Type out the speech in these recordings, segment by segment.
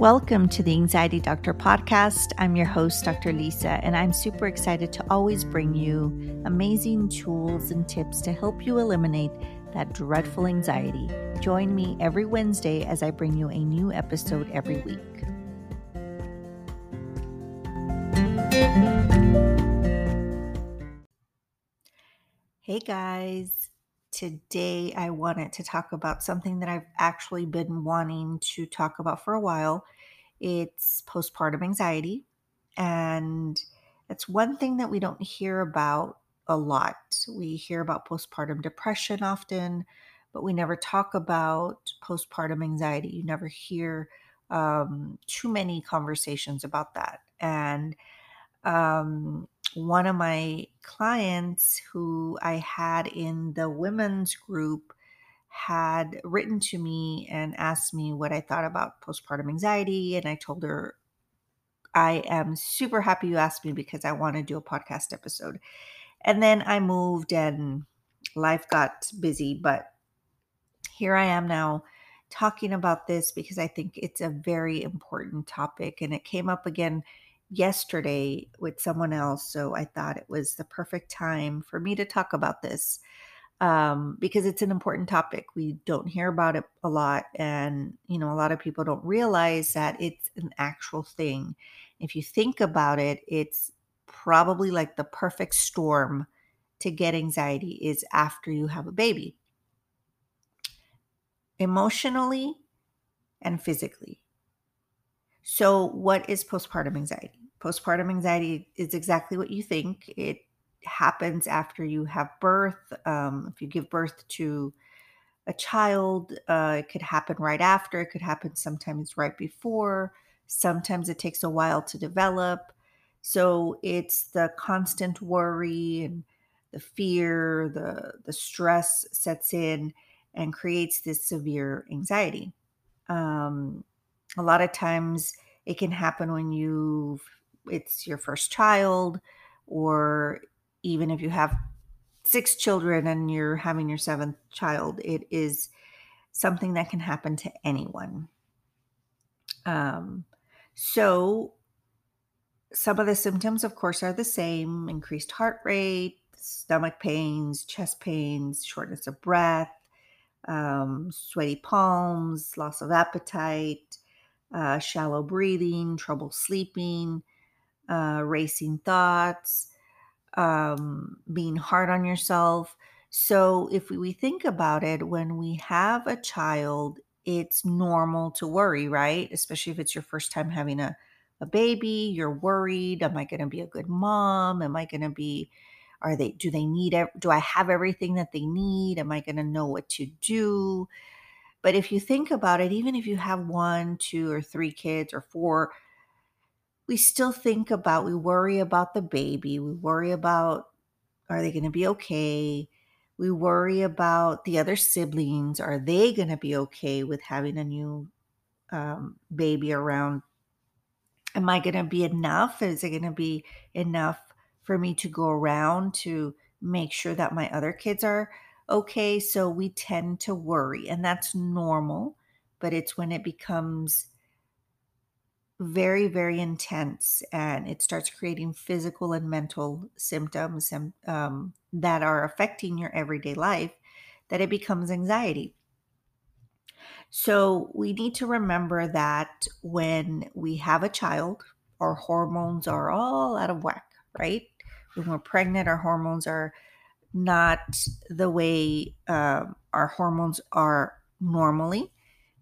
Welcome to the Anxiety Doctor podcast. I'm your host, Dr. Lisa, and I'm super excited to always bring you amazing tools and tips to help you eliminate that dreadful anxiety. Join me every Wednesday as I bring you a new episode every week. Hey guys, today I wanted to talk about something that I've actually been wanting to talk about for a while. It's postpartum anxiety. And it's one thing that we don't hear about a lot. We hear about postpartum depression often, but we never talk about postpartum anxiety. You never hear um, too many conversations about that. And um, one of my clients who I had in the women's group had written to me and asked me what I thought about postpartum anxiety. And I told her, I am super happy you asked me because I want to do a podcast episode. And then I moved and life got busy. But here I am now talking about this because I think it's a very important topic. And it came up again yesterday with someone else. So I thought it was the perfect time for me to talk about this um, because it's an important topic. We don't hear about it a lot. And, you know, a lot of people don't realize that it's an actual thing. If you think about it, it's probably like the perfect storm to get anxiety is after you have a baby emotionally and physically. So, what is postpartum anxiety? Postpartum anxiety is exactly what you think. It happens after you have birth. Um, if you give birth to a child, uh, it could happen right after, it could happen sometimes right before. Sometimes it takes a while to develop. So, it's the constant worry and the fear, the, the stress sets in and creates this severe anxiety. Um, a lot of times it can happen when you it's your first child or even if you have six children and you're having your seventh child it is something that can happen to anyone. Um, so some of the symptoms of course are the same increased heart rate stomach pains chest pains shortness of breath um, sweaty palms loss of appetite uh, shallow breathing, trouble sleeping, uh, racing thoughts, um, being hard on yourself. So, if we think about it, when we have a child, it's normal to worry, right? Especially if it's your first time having a, a baby, you're worried. Am I going to be a good mom? Am I going to be, are they, do they need, do I have everything that they need? Am I going to know what to do? But if you think about it, even if you have one, two, or three kids or four, we still think about, we worry about the baby. We worry about, are they going to be okay? We worry about the other siblings. Are they going to be okay with having a new um, baby around? Am I going to be enough? Is it going to be enough for me to go around to make sure that my other kids are okay, so we tend to worry, and that's normal, but it's when it becomes very, very intense and it starts creating physical and mental symptoms um, that are affecting your everyday life that it becomes anxiety. So, we need to remember that when we have a child, our hormones are all out of whack, right? When we're pregnant, our hormones are not the way um, our hormones are normally.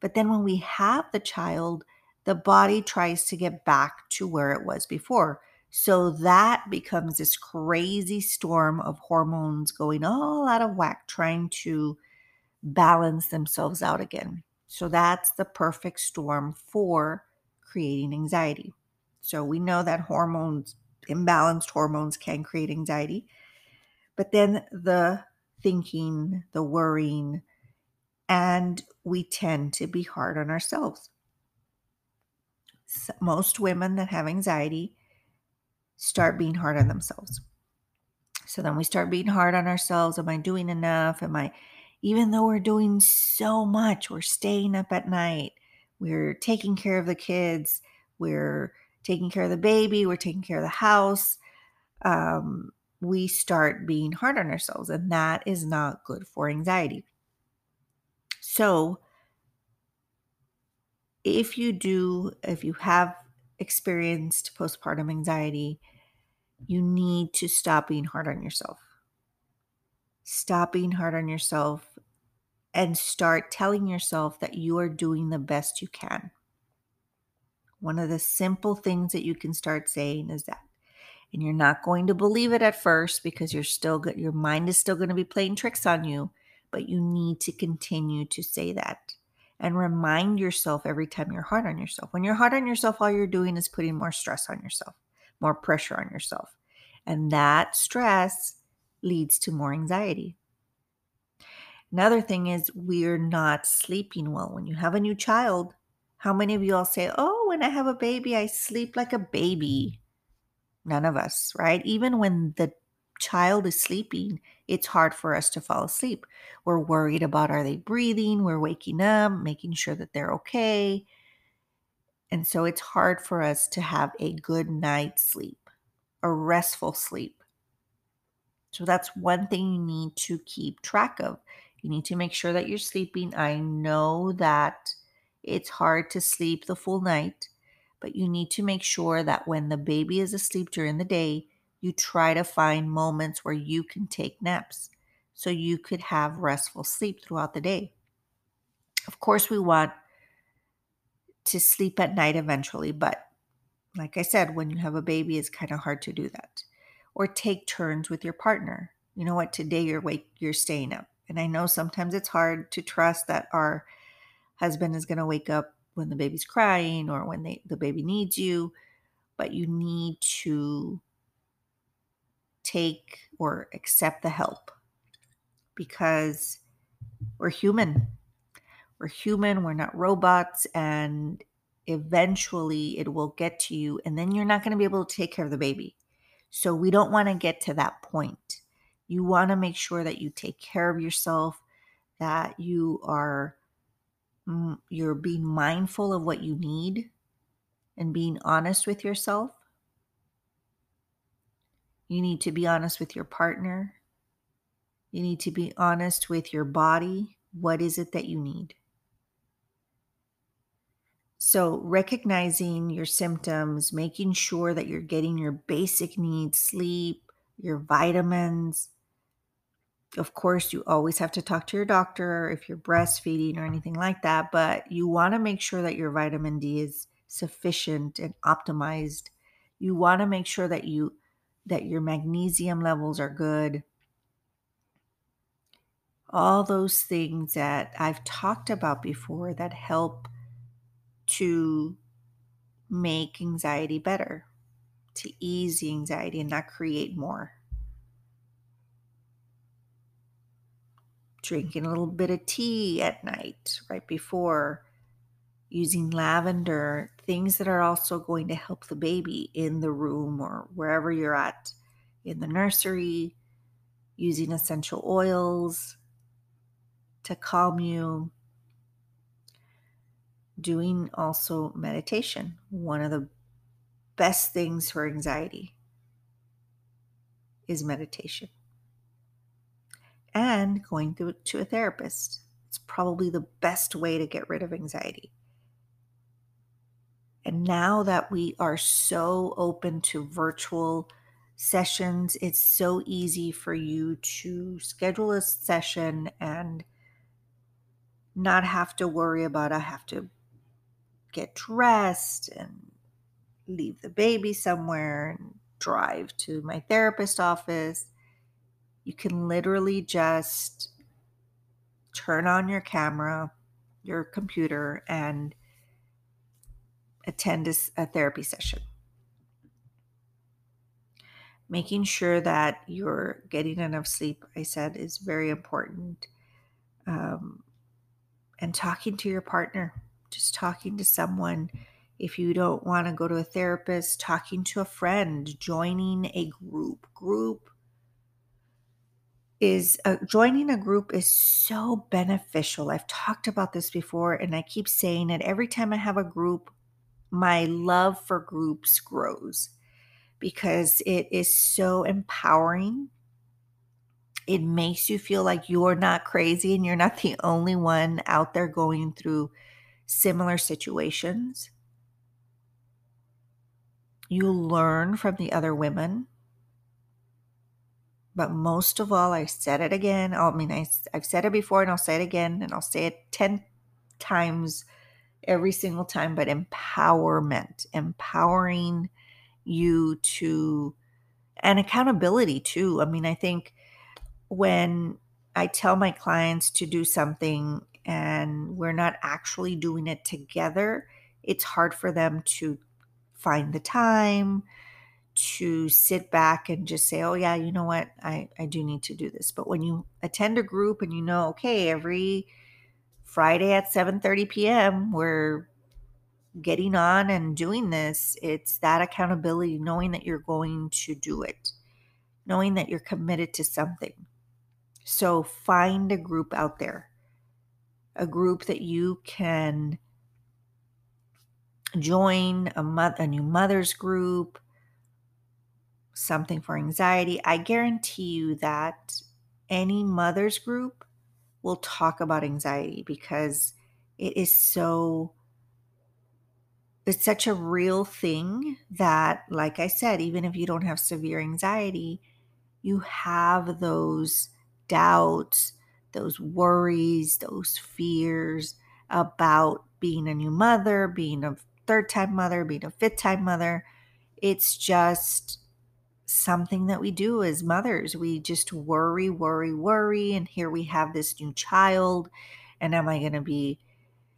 But then when we have the child, the body tries to get back to where it was before. So that becomes this crazy storm of hormones going all out of whack, trying to balance themselves out again. So that's the perfect storm for creating anxiety. So we know that hormones, imbalanced hormones, can create anxiety. But then the thinking, the worrying, and we tend to be hard on ourselves. Most women that have anxiety start being hard on themselves. So then we start being hard on ourselves. Am I doing enough? Am I, even though we're doing so much, we're staying up at night, we're taking care of the kids, we're taking care of the baby, we're taking care of the house, um, we start being hard on ourselves, and that is not good for anxiety. So, if you do, if you have experienced postpartum anxiety, you need to stop being hard on yourself. Stop being hard on yourself and start telling yourself that you are doing the best you can. One of the simple things that you can start saying is that. And you're not going to believe it at first because you're still good, your mind is still going to be playing tricks on you, but you need to continue to say that and remind yourself every time you're hard on yourself. When you're hard on yourself, all you're doing is putting more stress on yourself, more pressure on yourself. And that stress leads to more anxiety. Another thing is we're not sleeping well. When you have a new child, how many of you all say, Oh, when I have a baby, I sleep like a baby? None of us, right? Even when the child is sleeping, it's hard for us to fall asleep. We're worried about are they breathing? We're waking up, making sure that they're okay. And so it's hard for us to have a good night's sleep, a restful sleep. So that's one thing you need to keep track of. You need to make sure that you're sleeping. I know that it's hard to sleep the full night, but you need to make sure that when the baby is asleep during the day, you try to find moments where you can take naps so you could have restful sleep throughout the day. Of course, we want to sleep at night eventually, but like I said, when you have a baby, it's kind of hard to do that. Or take turns with your partner. You know what? Today you're wake, you're staying up, and I know sometimes it's hard to trust that our husband is going to wake up when the baby's crying or when they, the baby needs you, but you need to take or accept the help because we're human. We're human, we're not robots, and eventually it will get to you, and then you're not going to be able to take care of the baby. So, we don't want to get to that point. You want to make sure that you take care of yourself, that you are mm, you're being mindful of what you need and being honest with yourself you need to be honest with your partner. You need to be honest with your body. What is it that you need? So, recognizing your symptoms, making sure that you're getting your basic needs sleep, your vitamins. Of course, you always have to talk to your doctor if you're breastfeeding or anything like that, but you want to make sure that your vitamin D is sufficient and optimized. You want to make sure that you that your magnesium levels are good. All those things that I've talked about before that help to make anxiety better, to ease the anxiety and not create more. Drinking a little bit of tea at night right before using lavender, things that are also going to help the baby in the room or wherever you're at in the nursery, using essential oils to calm you, doing also meditation, one of the best things for anxiety is meditation. And going to, to a therapist. It's probably the best way to get rid of anxiety. And now that we are so open to virtual sessions, it's so easy for you to schedule a session and not have to worry about I have to get dressed and leave the baby somewhere and drive to my therapist office. You can literally just turn on your camera, your computer, and attend a, a therapy session. Making sure that you're getting enough sleep, I said, is very important. Um, and talking to your partner, just talking to someone. If you don't want to go to a therapist, talking to a friend, joining a group. Group is uh, joining a group is so beneficial. I've talked about this before and I keep saying it every time I have a group, my love for groups grows because it is so empowering. It makes you feel like you're not crazy and you're not the only one out there going through similar situations. You learn from the other women but most of all, I said it again. I mean, I, I've said it before and I'll say it again and I'll say it 10 times every single time, but empowerment, empowering you to, and accountability too. I mean, I think when I tell my clients to do something and we're not actually doing it together, it's hard for them to find the time, to sit back and just say, oh, yeah, you know what? I, I do need to do this. But when you attend a group and you know, okay, every Friday at 7:30 p.m. we're getting on and doing this, it's that accountability, knowing that you're going to do it, knowing that you're committed to something. So find a group out there, a group that you can join, a, mo- a new mother's group, something for anxiety, I guarantee you that any mother's group will talk about anxiety because it is so it's such a real thing that like I said, even if you don't have severe anxiety, you have those doubts, those worries, those fears about being a new mother, being a third time mother, being a fifth time mother. It's just something that we do as mothers. We just worry, worry, worry. And here we have this new child. And am I going to be,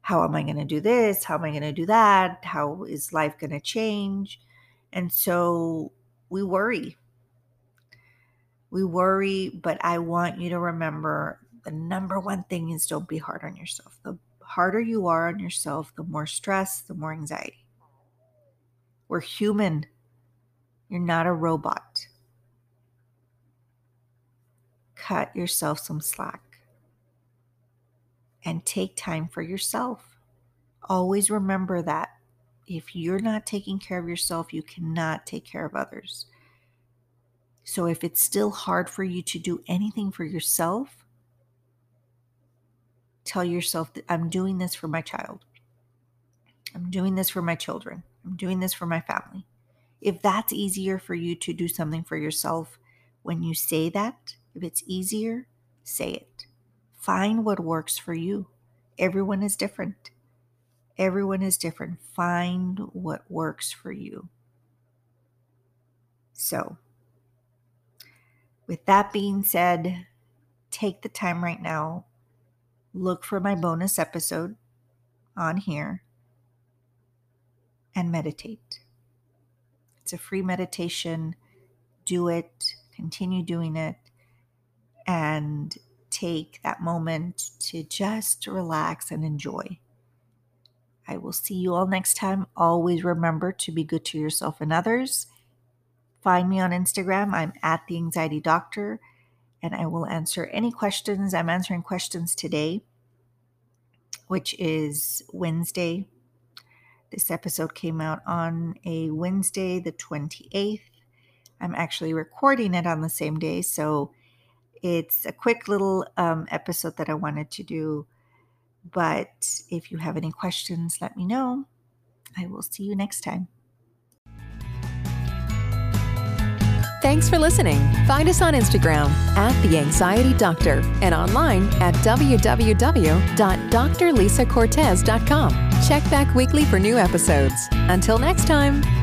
how am I going to do this? How am I going to do that? How is life going to change? And so we worry. We worry, but I want you to remember the number one thing is don't be hard on yourself. The harder you are on yourself, the more stress, the more anxiety. We're human you're not a robot. Cut yourself some slack and take time for yourself. Always remember that if you're not taking care of yourself, you cannot take care of others. So if it's still hard for you to do anything for yourself, tell yourself that I'm doing this for my child. I'm doing this for my children. I'm doing this for my family. If that's easier for you to do something for yourself when you say that, if it's easier, say it. Find what works for you. Everyone is different. Everyone is different. Find what works for you. So, with that being said, take the time right now, look for my bonus episode on here, and meditate. It's a free meditation. Do it, continue doing it, and take that moment to just relax and enjoy. I will see you all next time. Always remember to be good to yourself and others. Find me on Instagram. I'm at the anxiety doctor, and I will answer any questions. I'm answering questions today, which is Wednesday, this episode came out on a Wednesday, the 28th. I'm actually recording it on the same day. So it's a quick little um, episode that I wanted to do. But if you have any questions, let me know. I will see you next time. Thanks for listening. Find us on Instagram at The Anxiety Doctor and online at www.drlisacortez.com. Check back weekly for new episodes. Until next time.